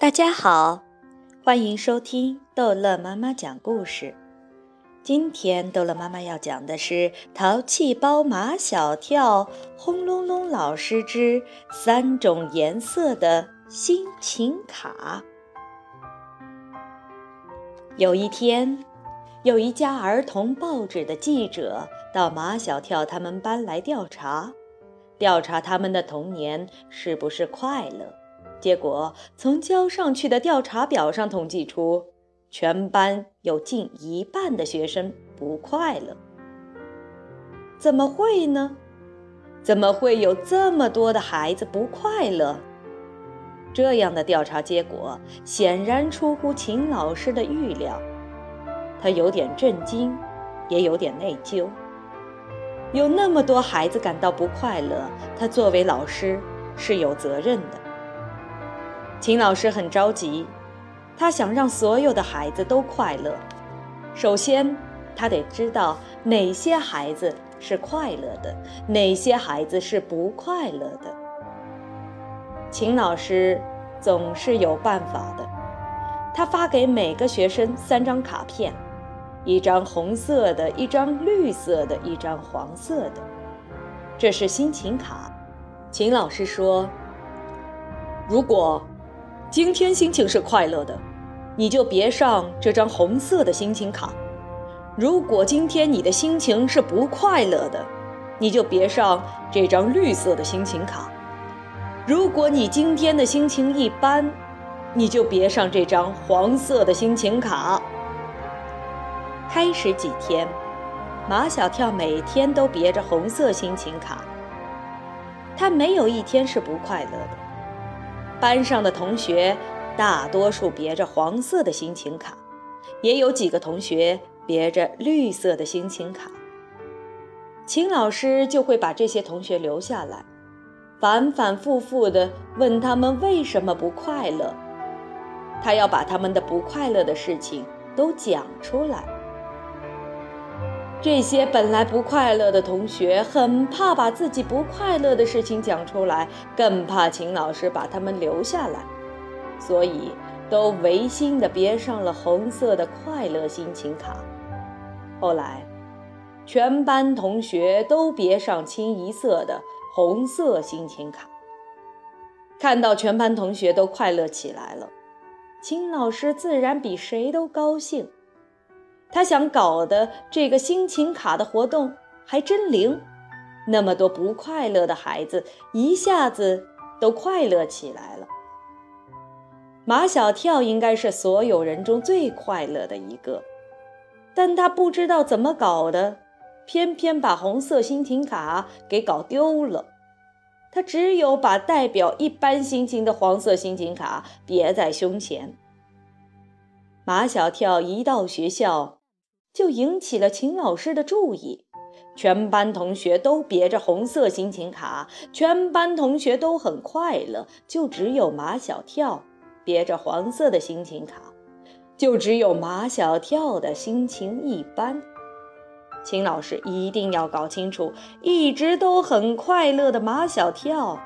大家好，欢迎收听逗乐妈妈讲故事。今天逗乐妈妈要讲的是《淘气包马小跳》轰隆隆老师之三种颜色的心情卡。有一天，有一家儿童报纸的记者到马小跳他们班来调查，调查他们的童年是不是快乐。结果从交上去的调查表上统计出，全班有近一半的学生不快乐。怎么会呢？怎么会有这么多的孩子不快乐？这样的调查结果显然出乎秦老师的预料，他有点震惊，也有点内疚。有那么多孩子感到不快乐，他作为老师是有责任的。秦老师很着急，他想让所有的孩子都快乐。首先，他得知道哪些孩子是快乐的，哪些孩子是不快乐的。秦老师总是有办法的。他发给每个学生三张卡片，一张红色的，一张绿色的，一张黄色的。这是心情卡。秦老师说：“如果……”今天心情是快乐的，你就别上这张红色的心情卡；如果今天你的心情是不快乐的，你就别上这张绿色的心情卡；如果你今天的心情一般，你就别上这张黄色的心情卡。开始几天，马小跳每天都别着红色心情卡，他没有一天是不快乐的。班上的同学大多数别着黄色的心情卡，也有几个同学别着绿色的心情卡。秦老师就会把这些同学留下来，反反复复地问他们为什么不快乐。他要把他们的不快乐的事情都讲出来。这些本来不快乐的同学很怕把自己不快乐的事情讲出来，更怕秦老师把他们留下来，所以都违心的别上了红色的快乐心情卡。后来，全班同学都别上清一色的红色心情卡。看到全班同学都快乐起来了，秦老师自然比谁都高兴。他想搞的这个心情卡的活动还真灵，那么多不快乐的孩子一下子都快乐起来了。马小跳应该是所有人中最快乐的一个，但他不知道怎么搞的，偏偏把红色心情卡给搞丢了。他只有把代表一般心情的黄色心情卡别在胸前。马小跳一到学校。就引起了秦老师的注意，全班同学都别着红色心情卡，全班同学都很快乐，就只有马小跳别着黄色的心情卡，就只有马小跳的心情一般。秦老师一定要搞清楚，一直都很快乐的马小跳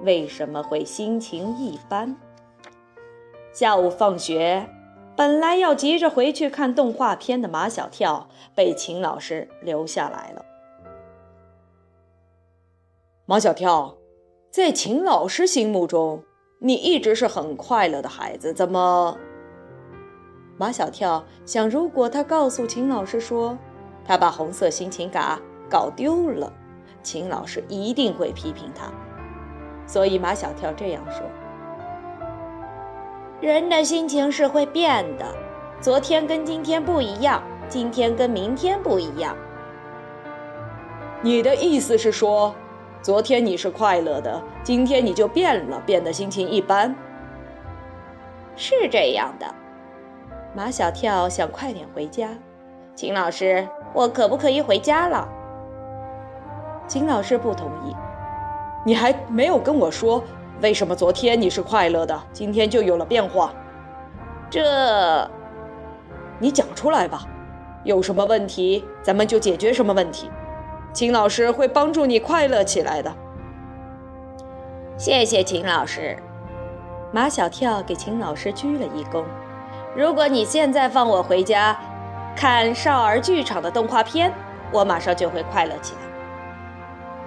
为什么会心情一般。下午放学。本来要急着回去看动画片的马小跳，被秦老师留下来了。马小跳，在秦老师心目中，你一直是很快乐的孩子，怎么？马小跳想，如果他告诉秦老师说他把红色心情卡搞丢了，秦老师一定会批评他，所以马小跳这样说。人的心情是会变的，昨天跟今天不一样，今天跟明天不一样。你的意思是说，昨天你是快乐的，今天你就变了，变得心情一般？是这样的。马小跳想快点回家，秦老师，我可不可以回家了？秦老师不同意，你还没有跟我说。为什么昨天你是快乐的，今天就有了变化？这，你讲出来吧。有什么问题，咱们就解决什么问题。秦老师会帮助你快乐起来的。谢谢秦老师。马小跳给秦老师鞠了一躬。如果你现在放我回家看少儿剧场的动画片，我马上就会快乐起来。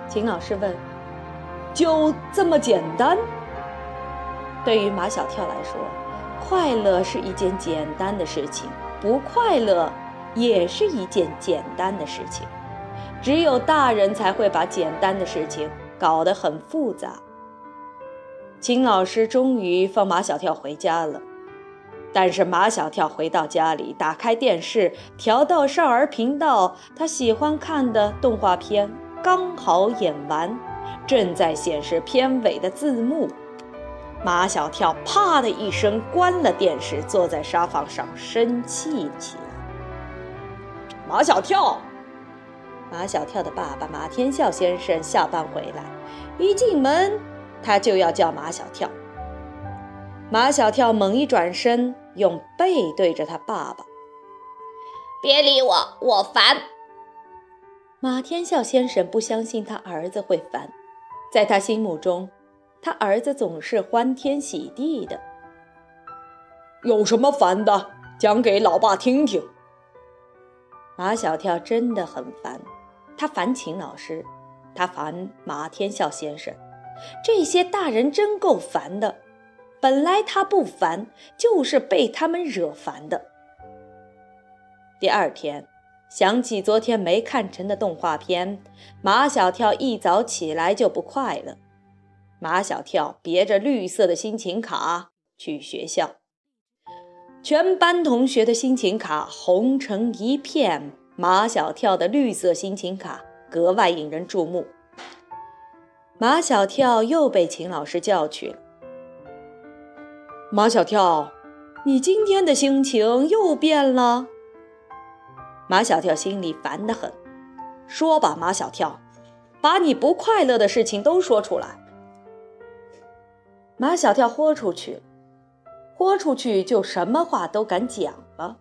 秦老师问：“就这么简单？”对于马小跳来说，快乐是一件简单的事情，不快乐也是一件简单的事情。只有大人才会把简单的事情搞得很复杂。秦老师终于放马小跳回家了，但是马小跳回到家里，打开电视，调到少儿频道，他喜欢看的动画片刚好演完，正在显示片尾的字幕。马小跳啪的一声关了电视，坐在沙发上生气起来。马小跳，马小跳的爸爸马天笑先生下班回来，一进门。他就要叫马小跳。马小跳猛一转身，用背对着他爸爸。别理我，我烦。马天笑先生不相信他儿子会烦，在他心目中，他儿子总是欢天喜地的。有什么烦的？讲给老爸听听。马小跳真的很烦，他烦秦老师，他烦马天笑先生。这些大人真够烦的，本来他不烦，就是被他们惹烦的。第二天，想起昨天没看成的动画片，马小跳一早起来就不快乐。马小跳别着绿色的心情卡去学校，全班同学的心情卡红成一片，马小跳的绿色心情卡格外引人注目。马小跳又被秦老师叫去了。马小跳，你今天的心情又变了。马小跳心里烦得很，说吧，马小跳，把你不快乐的事情都说出来。马小跳豁出去，豁出去就什么话都敢讲了。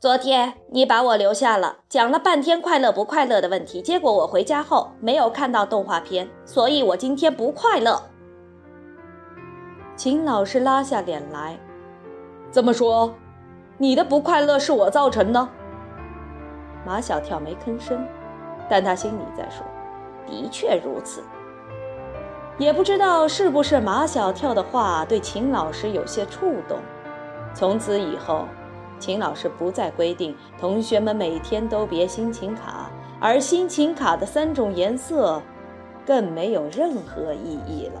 昨天你把我留下了，讲了半天快乐不快乐的问题，结果我回家后没有看到动画片，所以我今天不快乐。秦老师拉下脸来，这么说，你的不快乐是我造成的？马小跳没吭声，但他心里在说，的确如此。也不知道是不是马小跳的话对秦老师有些触动，从此以后。秦老师不再规定同学们每天都别心情卡，而心情卡的三种颜色更没有任何意义了。